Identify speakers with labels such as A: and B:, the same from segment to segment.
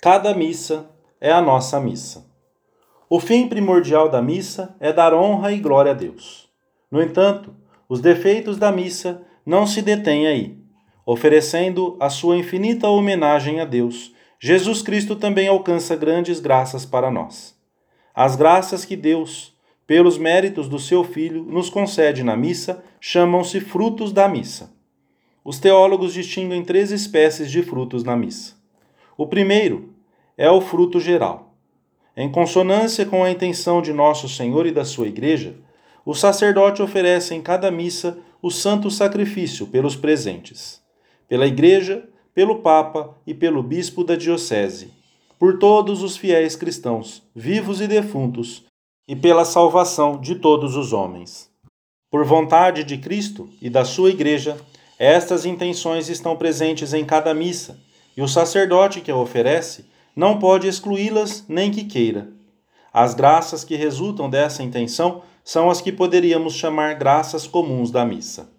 A: Cada missa é a nossa missa. O fim primordial da missa é dar honra e glória a Deus. No entanto, os defeitos da missa não se detêm aí. Oferecendo a sua infinita homenagem a Deus, Jesus Cristo também alcança grandes graças para nós. As graças que Deus, pelos méritos do seu Filho, nos concede na missa chamam-se frutos da missa. Os teólogos distinguem três espécies de frutos na missa. O primeiro é o fruto geral. Em consonância com a intenção de Nosso Senhor e da sua Igreja, o sacerdote oferece em cada missa o santo sacrifício pelos presentes, pela Igreja, pelo Papa e pelo Bispo da Diocese, por todos os fiéis cristãos, vivos e defuntos, e pela salvação de todos os homens. Por vontade de Cristo e da sua Igreja, estas intenções estão presentes em cada missa e o sacerdote que a oferece não pode excluí-las nem que queira. As graças que resultam dessa intenção são as que poderíamos chamar graças comuns da missa.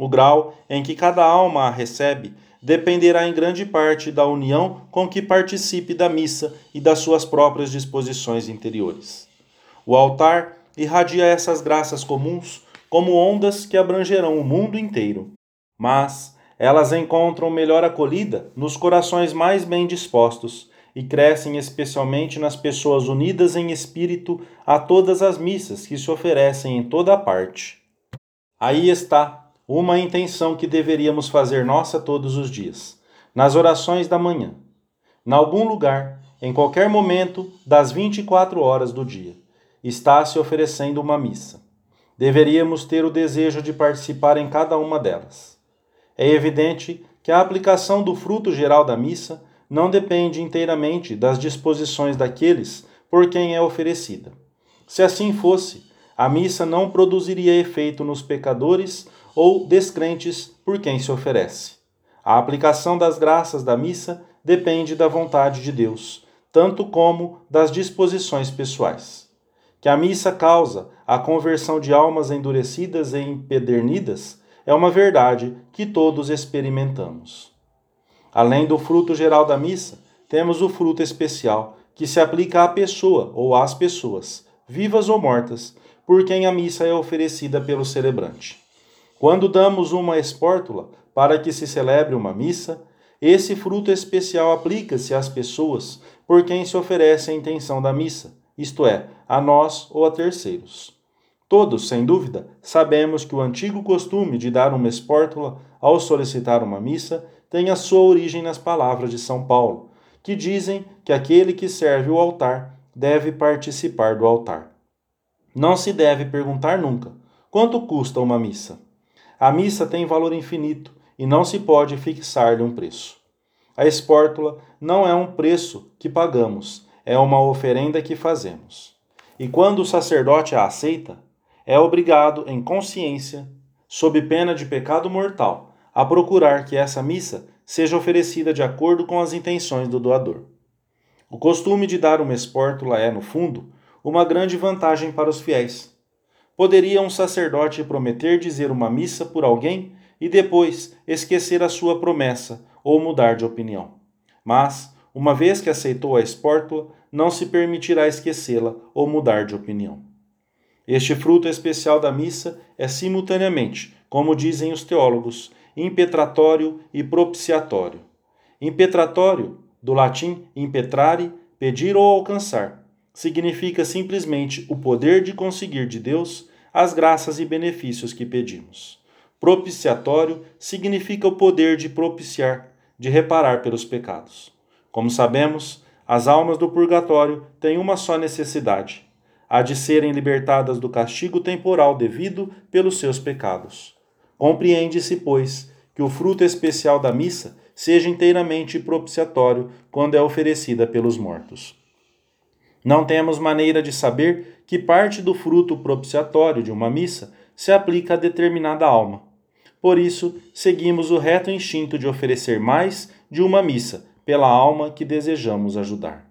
A: O grau em que cada alma a recebe dependerá em grande parte da união com que participe da missa e das suas próprias disposições interiores. O altar irradia essas graças comuns como ondas que abrangerão o mundo inteiro. Mas elas encontram melhor acolhida nos corações mais bem dispostos e crescem especialmente nas pessoas unidas em espírito a todas as missas que se oferecem em toda a parte. Aí está uma intenção que deveríamos fazer nossa todos os dias, nas orações da manhã, em algum lugar, em qualquer momento das 24 horas do dia, está se oferecendo uma missa. Deveríamos ter o desejo de participar em cada uma delas. É evidente que a aplicação do fruto geral da missa não depende inteiramente das disposições daqueles por quem é oferecida. Se assim fosse, a missa não produziria efeito nos pecadores ou descrentes por quem se oferece. A aplicação das graças da missa depende da vontade de Deus, tanto como das disposições pessoais. Que a missa causa a conversão de almas endurecidas e empedernidas é uma verdade que todos experimentamos. Além do fruto geral da missa, temos o fruto especial, que se aplica à pessoa ou às pessoas, vivas ou mortas, por quem a missa é oferecida pelo celebrante. Quando damos uma espórtula para que se celebre uma missa, esse fruto especial aplica-se às pessoas por quem se oferece a intenção da missa, isto é, a nós ou a terceiros. Todos, sem dúvida, sabemos que o antigo costume de dar uma espórtula ao solicitar uma missa tem a sua origem nas palavras de São Paulo, que dizem que aquele que serve o altar deve participar do altar. Não se deve perguntar nunca quanto custa uma missa. A missa tem valor infinito e não se pode fixar-lhe um preço. A espórtula não é um preço que pagamos, é uma oferenda que fazemos. E quando o sacerdote a aceita, é obrigado, em consciência, sob pena de pecado mortal, a procurar que essa missa seja oferecida de acordo com as intenções do doador. O costume de dar uma espórtula é, no fundo, uma grande vantagem para os fiéis. Poderia um sacerdote prometer dizer uma missa por alguém e depois esquecer a sua promessa ou mudar de opinião. Mas, uma vez que aceitou a espórtula, não se permitirá esquecê-la ou mudar de opinião. Este fruto especial da missa é simultaneamente, como dizem os teólogos, impetratório e propiciatório. Impetratório, do latim impetrare, pedir ou alcançar, significa simplesmente o poder de conseguir de Deus as graças e benefícios que pedimos. Propiciatório significa o poder de propiciar, de reparar pelos pecados. Como sabemos, as almas do purgatório têm uma só necessidade: há de serem libertadas do castigo temporal devido pelos seus pecados. Compreende-se, pois, que o fruto especial da missa seja inteiramente propiciatório quando é oferecida pelos mortos. Não temos maneira de saber que parte do fruto propiciatório de uma missa se aplica a determinada alma. Por isso, seguimos o reto instinto de oferecer mais de uma missa pela alma que desejamos ajudar.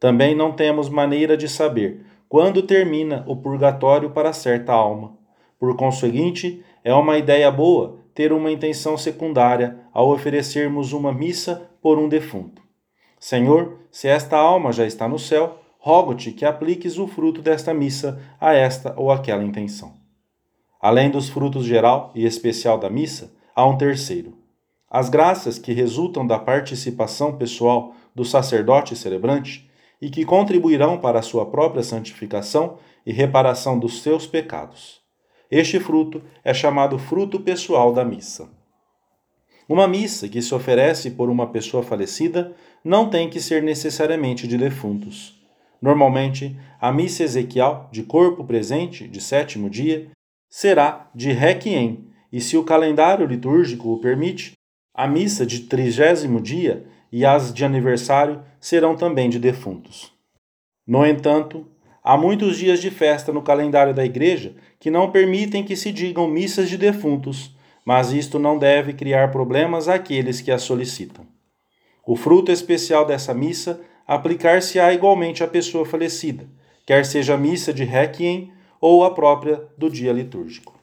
A: Também não temos maneira de saber quando termina o purgatório para certa alma. Por conseguinte, é uma ideia boa ter uma intenção secundária ao oferecermos uma missa por um defunto. Senhor, se esta alma já está no céu, rogo-te que apliques o fruto desta missa a esta ou aquela intenção. Além dos frutos geral e especial da missa, há um terceiro. As graças que resultam da participação pessoal do sacerdote celebrante e que contribuirão para a sua própria santificação e reparação dos seus pecados. Este fruto é chamado fruto pessoal da missa. Uma missa que se oferece por uma pessoa falecida não tem que ser necessariamente de defuntos. Normalmente, a missa ezequial de corpo presente, de sétimo dia, será de requiem, e se o calendário litúrgico o permite, a missa de trigésimo dia e as de aniversário serão também de defuntos. No entanto, há muitos dias de festa no calendário da Igreja que não permitem que se digam missas de defuntos, mas isto não deve criar problemas àqueles que a solicitam. O fruto especial dessa missa aplicar-se-á igualmente à pessoa falecida, quer seja a missa de Requiem ou a própria do dia litúrgico.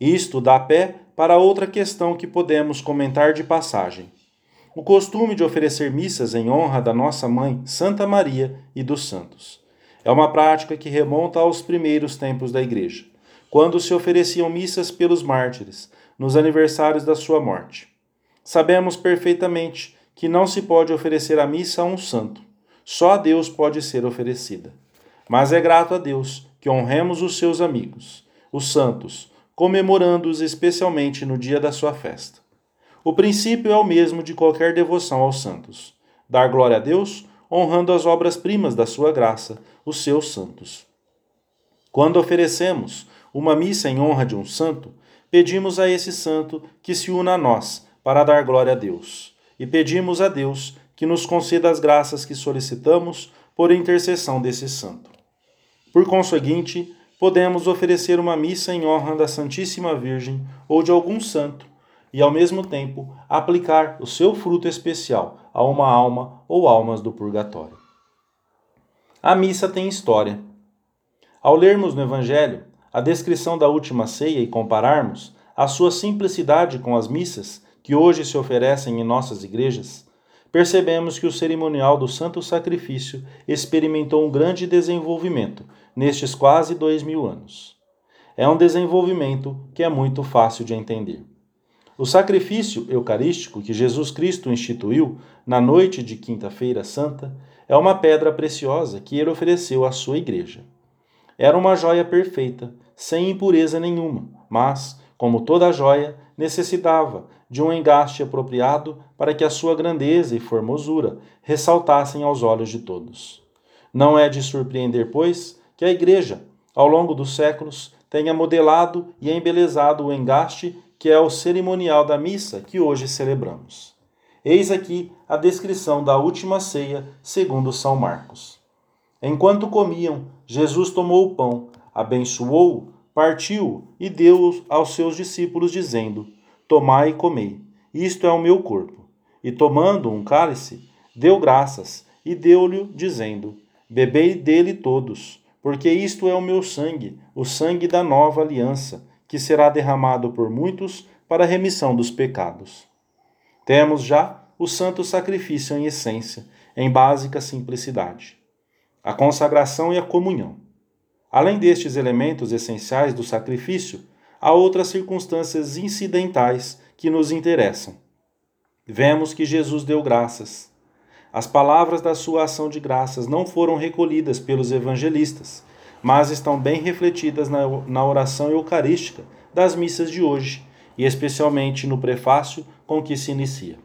A: Isto dá pé para outra questão que podemos comentar de passagem. O costume de oferecer missas em honra da nossa mãe, Santa Maria e dos santos. É uma prática que remonta aos primeiros tempos da Igreja, quando se ofereciam missas pelos mártires, nos aniversários da sua morte. Sabemos perfeitamente que não se pode oferecer a missa a um santo, só a Deus pode ser oferecida. Mas é grato a Deus que honremos os seus amigos, os santos, comemorando-os especialmente no dia da sua festa. O princípio é o mesmo de qualquer devoção aos santos: dar glória a Deus, honrando as obras-primas da sua graça, os seus santos. Quando oferecemos uma missa em honra de um santo, pedimos a esse santo que se una a nós para dar glória a Deus, e pedimos a Deus que nos conceda as graças que solicitamos por intercessão desse santo. Por conseguinte, podemos oferecer uma missa em honra da Santíssima Virgem ou de algum santo e, ao mesmo tempo, aplicar o seu fruto especial a uma alma ou almas do purgatório. A missa tem história. Ao lermos no Evangelho a descrição da última ceia e compararmos a sua simplicidade com as missas que hoje se oferecem em nossas igrejas, percebemos que o cerimonial do Santo Sacrifício experimentou um grande desenvolvimento nestes quase dois mil anos. É um desenvolvimento que é muito fácil de entender. O sacrifício eucarístico que Jesus Cristo instituiu na noite de Quinta-feira Santa é uma pedra preciosa que ele ofereceu à sua igreja. Era uma joia perfeita, sem impureza nenhuma, mas, como toda joia, necessitava de um engaste apropriado para que a sua grandeza e formosura ressaltassem aos olhos de todos. Não é de surpreender, pois, que a Igreja, ao longo dos séculos, tenha modelado e embelezado o engaste que é o cerimonial da missa que hoje celebramos. Eis aqui a descrição da última ceia segundo São Marcos. Enquanto comiam, Jesus tomou o pão, abençoou-o, partiu e deu aos seus discípulos, dizendo: Tomai e comei, isto é o meu corpo. E tomando um cálice, deu graças e deu-lhe, dizendo: Bebei dele todos, porque isto é o meu sangue, o sangue da nova aliança, que será derramado por muitos para a remissão dos pecados. Temos já o santo sacrifício em essência, em básica simplicidade. A consagração e a comunhão. Além destes elementos essenciais do sacrifício, há outras circunstâncias incidentais que nos interessam. Vemos que Jesus deu graças. As palavras da sua ação de graças não foram recolhidas pelos evangelistas, mas estão bem refletidas na, na oração eucarística das missas de hoje, e especialmente no prefácio com que se inicia.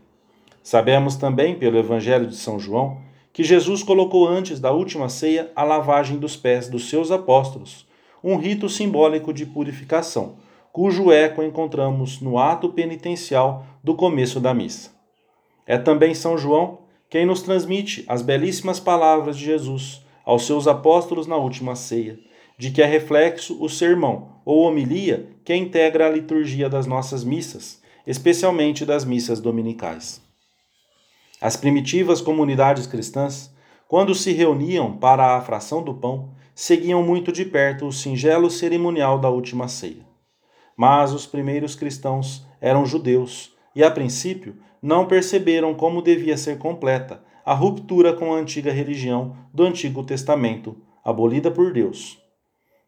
A: Sabemos também, pelo Evangelho de São João, que Jesus colocou antes da última ceia a lavagem dos pés dos seus apóstolos, um rito simbólico de purificação, cujo eco encontramos no ato penitencial do começo da missa. É também São João quem nos transmite as belíssimas palavras de Jesus aos seus apóstolos na última ceia, de que é reflexo o sermão ou homilia que integra a liturgia das nossas missas, especialmente das missas dominicais. As primitivas comunidades cristãs, quando se reuniam para a fração do pão, seguiam muito de perto o singelo cerimonial da última ceia. Mas os primeiros cristãos eram judeus e, a princípio, não perceberam como devia ser completa a ruptura com a antiga religião do Antigo Testamento, abolida por Deus.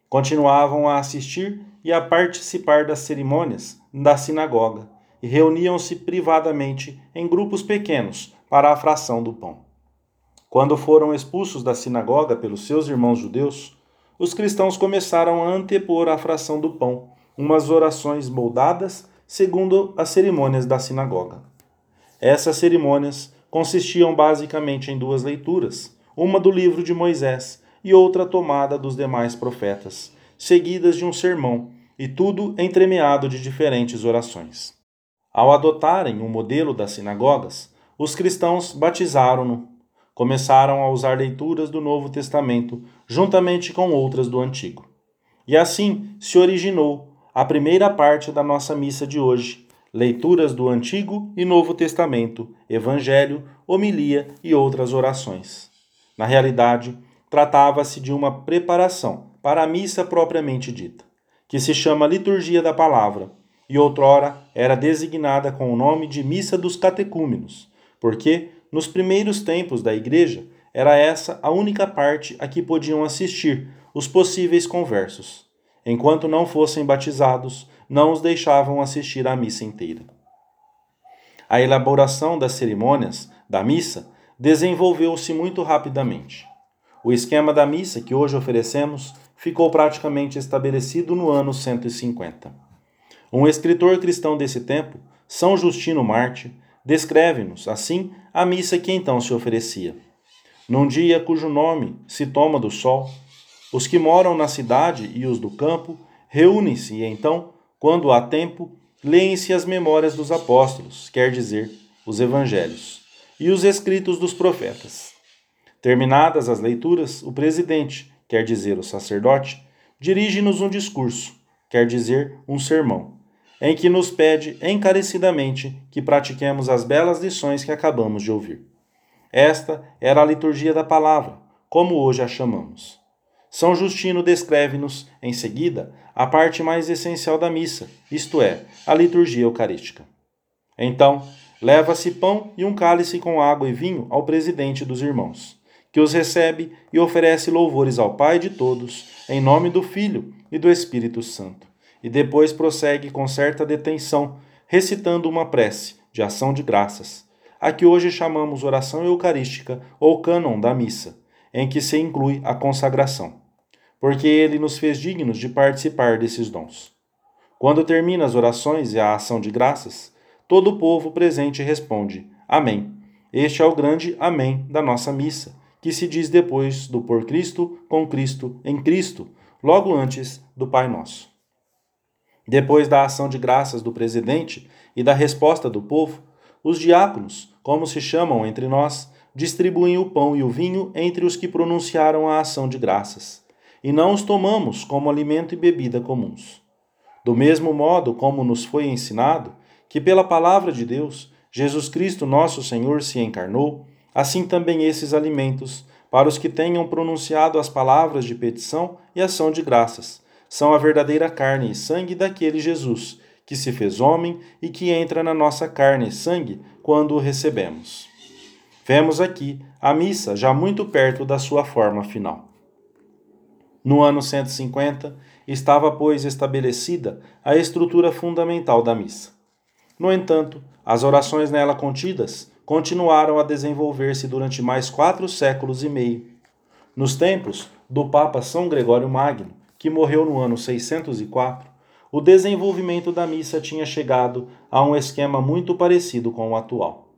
A: Continuavam a assistir e a participar das cerimônias da sinagoga e reuniam-se privadamente em grupos pequenos para a fração do pão. Quando foram expulsos da sinagoga pelos seus irmãos judeus, os cristãos começaram a antepor à fração do pão umas orações moldadas segundo as cerimônias da sinagoga. Essas cerimônias consistiam basicamente em duas leituras, uma do livro de Moisés e outra tomada dos demais profetas, seguidas de um sermão, e tudo entremeado de diferentes orações. Ao adotarem o modelo das sinagogas, os cristãos batizaram-no, começaram a usar leituras do Novo Testamento juntamente com outras do Antigo. E assim se originou a primeira parte da nossa missa de hoje, leituras do Antigo e Novo Testamento, Evangelho, homilia e outras orações. Na realidade, tratava-se de uma preparação para a missa propriamente dita, que se chama Liturgia da Palavra, e outrora era designada com o nome de Missa dos Catecúmenos, porque, nos primeiros tempos da Igreja, era essa a única parte a que podiam assistir os possíveis conversos. Enquanto não fossem batizados, não os deixavam assistir à missa inteira. A elaboração das cerimônias da missa desenvolveu-se muito rapidamente. O esquema da missa que hoje oferecemos ficou praticamente estabelecido no ano 150. Um escritor cristão desse tempo, São Justino Marte, descreve-nos, assim, a missa que então se oferecia. Num dia cujo nome se toma do sol, os que moram na cidade e os do campo reúnem-se e então quando há tempo, leem-se as memórias dos apóstolos, quer dizer, os evangelhos, e os escritos dos profetas. Terminadas as leituras, o presidente, quer dizer, o sacerdote, dirige-nos um discurso, quer dizer, um sermão, em que nos pede encarecidamente que pratiquemos as belas lições que acabamos de ouvir. Esta era a liturgia da palavra, como hoje a chamamos. São Justino descreve-nos, em seguida, a parte mais essencial da missa, isto é, a liturgia eucarística. Então, leva-se pão e um cálice com água e vinho ao presidente dos irmãos, que os recebe e oferece louvores ao Pai de todos, em nome do Filho e do Espírito Santo, e depois prossegue com certa detenção, recitando uma prece de ação de graças, a que hoje chamamos oração eucarística ou cânon da missa em que se inclui a consagração, porque ele nos fez dignos de participar desses dons. Quando termina as orações e a ação de graças, todo o povo presente responde: Amém. Este é o grande Amém da nossa missa, que se diz depois do por Cristo, com Cristo, em Cristo, logo antes do Pai Nosso. Depois da ação de graças do presidente e da resposta do povo, os diáconos, como se chamam entre nós, distribuem o pão e o vinho entre os que pronunciaram a ação de graças, e não os tomamos como alimento e bebida comuns. Do mesmo modo como nos foi ensinado que pela palavra de Deus Jesus Cristo nosso Senhor se encarnou, assim também esses alimentos, para os que tenham pronunciado as palavras de petição e ação de graças, são a verdadeira carne e sangue daquele Jesus, que se fez homem e que entra na nossa carne e sangue quando o recebemos. Vemos aqui a missa já muito perto da sua forma final. No ano 150, estava, pois, estabelecida a estrutura fundamental da missa. No entanto, as orações nela contidas continuaram a desenvolver-se durante mais quatro séculos e meio. Nos tempos do Papa São Gregório Magno, que morreu no ano 604, o desenvolvimento da missa tinha chegado a um esquema muito parecido com o atual.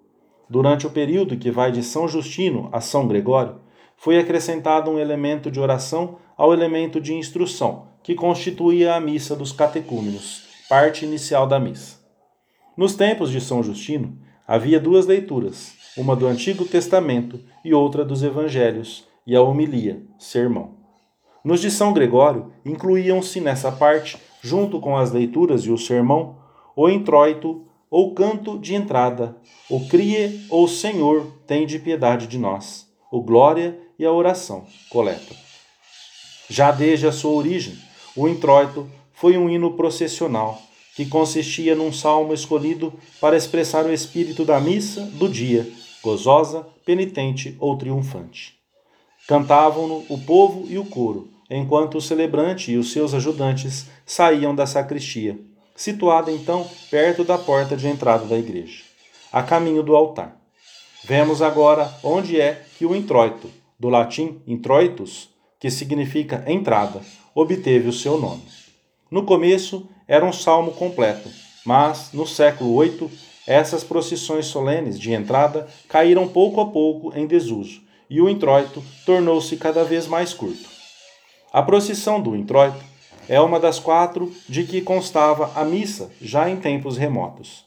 A: Durante o período que vai de São Justino a São Gregório, foi acrescentado um elemento de oração ao elemento de instrução, que constituía a missa dos catecúmenos, parte inicial da missa. Nos tempos de São Justino, havia duas leituras, uma do Antigo Testamento e outra dos Evangelhos, e a homilia, sermão. Nos de São Gregório, incluíam-se nessa parte, junto com as leituras e o sermão, o introito ou canto de entrada, o crie ou Senhor, tem de piedade de nós, o glória e a oração, coleta. Já desde a sua origem, o introito foi um hino processional que consistia num salmo escolhido para expressar o espírito da missa do dia gozosa, penitente ou triunfante. Cantavam-no o povo e o coro, enquanto o celebrante e os seus ajudantes saíam da sacristia, situada então perto da porta de entrada da igreja, a caminho do altar. Vemos agora onde é que o introito, do latim introitus, que significa entrada, obteve o seu nome. No começo era um salmo completo, mas no século VIII essas procissões solenes de entrada caíram pouco a pouco em desuso e o introito tornou-se cada vez mais curto. A procissão do introito é uma das quatro de que constava a missa já em tempos remotos.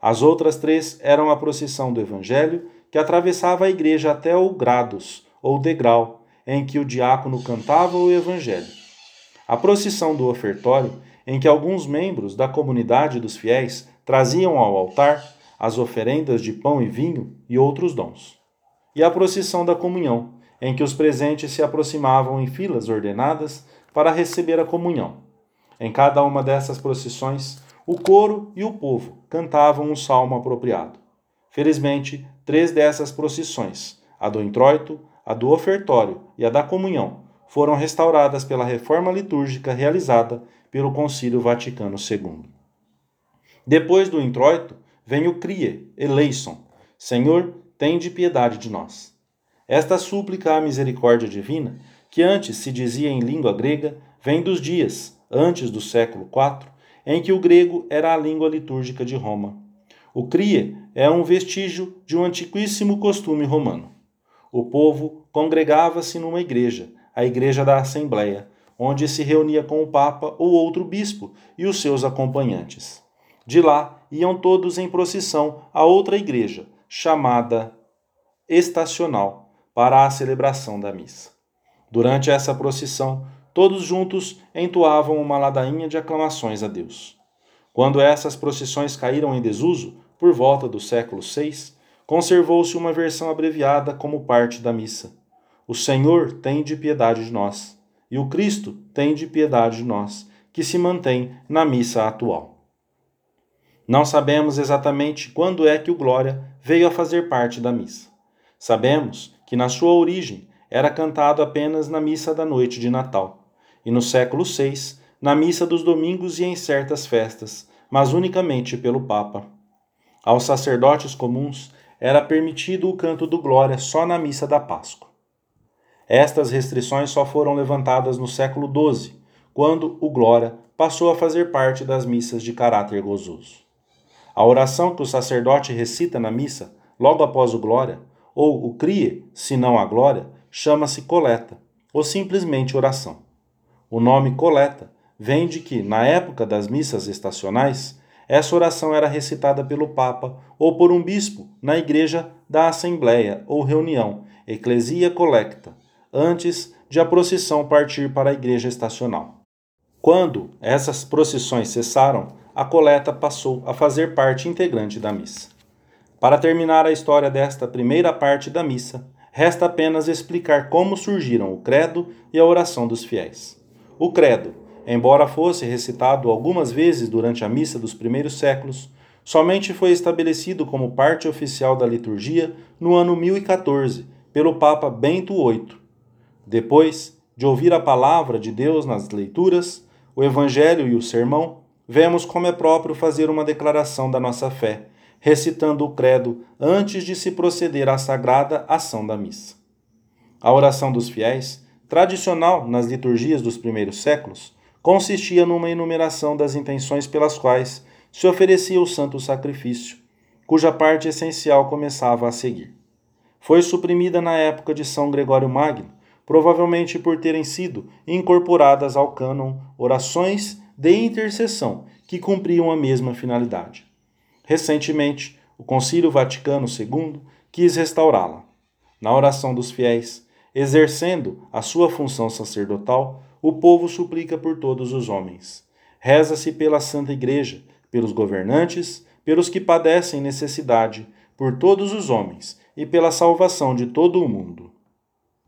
A: As outras três eram a procissão do Evangelho, que atravessava a igreja até o grados, ou degrau, em que o diácono cantava o Evangelho. A procissão do ofertório, em que alguns membros da comunidade dos fiéis traziam ao altar as oferendas de pão e vinho e outros dons. E a procissão da comunhão, em que os presentes se aproximavam em filas ordenadas para receber a comunhão. Em cada uma dessas procissões, o coro e o povo cantavam um salmo apropriado. Felizmente, três dessas procissões, a do introito, a do ofertório e a da comunhão, foram restauradas pela reforma litúrgica realizada pelo Concílio Vaticano II. Depois do introito, vem o crie, eleison, Senhor, tende piedade de nós. Esta súplica à misericórdia divina, que antes se dizia em língua grega, vem dos dias, antes do século IV, em que o grego era a língua litúrgica de Roma. O crie é um vestígio de um antiquíssimo costume romano. O povo congregava-se numa igreja, a igreja da Assembleia, onde se reunia com o Papa ou outro bispo e os seus acompanhantes. De lá iam todos em procissão a outra igreja, chamada estacional, para a celebração da missa. Durante essa procissão, todos juntos entoavam uma ladainha de aclamações a Deus. Quando essas procissões caíram em desuso, por volta do século VI, conservou-se uma versão abreviada como parte da missa. O Senhor tem de piedade de nós, e o Cristo tem de piedade de nós, que se mantém na missa atual. Não sabemos exatamente quando é que o Glória veio a fazer parte da missa. Sabemos que na sua origem era cantado apenas na missa da noite de Natal, e no século VI, na missa dos domingos e em certas festas, mas unicamente pelo Papa. Aos sacerdotes comuns era permitido o canto do Glória só na missa da Páscoa. Estas restrições só foram levantadas no século XII, quando o Glória passou a fazer parte das missas de caráter gozoso. A oração que o sacerdote recita na missa, logo após o Glória, ou o crie, se não a glória, chama-se coleta, ou simplesmente oração. O nome coleta vem de que, na época das missas estacionais, essa oração era recitada pelo Papa ou por um bispo na igreja da Assembleia ou reunião, Eclesia Collecta, antes de a procissão partir para a igreja estacional. Quando essas procissões cessaram, a coleta passou a fazer parte integrante da missa. Para terminar a história desta primeira parte da missa, resta apenas explicar como surgiram o credo e a oração dos fiéis. O credo, embora fosse recitado algumas vezes durante a missa dos primeiros séculos, somente foi estabelecido como parte oficial da liturgia no ano 1014, pelo Papa Bento VIII. Depois de ouvir a palavra de Deus nas leituras, o Evangelho e o sermão, vemos como é próprio fazer uma declaração da nossa fé recitando o credo antes de se proceder à sagrada ação da missa. A oração dos fiéis, tradicional nas liturgias dos primeiros séculos, consistia numa enumeração das intenções pelas quais se oferecia o santo sacrifício, cuja parte essencial começava a seguir. Foi suprimida na época de São Gregório Magno, provavelmente por terem sido incorporadas ao cânon orações de intercessão que cumpriam a mesma finalidade. Recentemente, o Concílio Vaticano II quis restaurá-la. Na oração dos fiéis, exercendo a sua função sacerdotal, o povo suplica por todos os homens. Reza-se pela Santa Igreja, pelos governantes, pelos que padecem necessidade, por todos os homens e pela salvação de todo o mundo.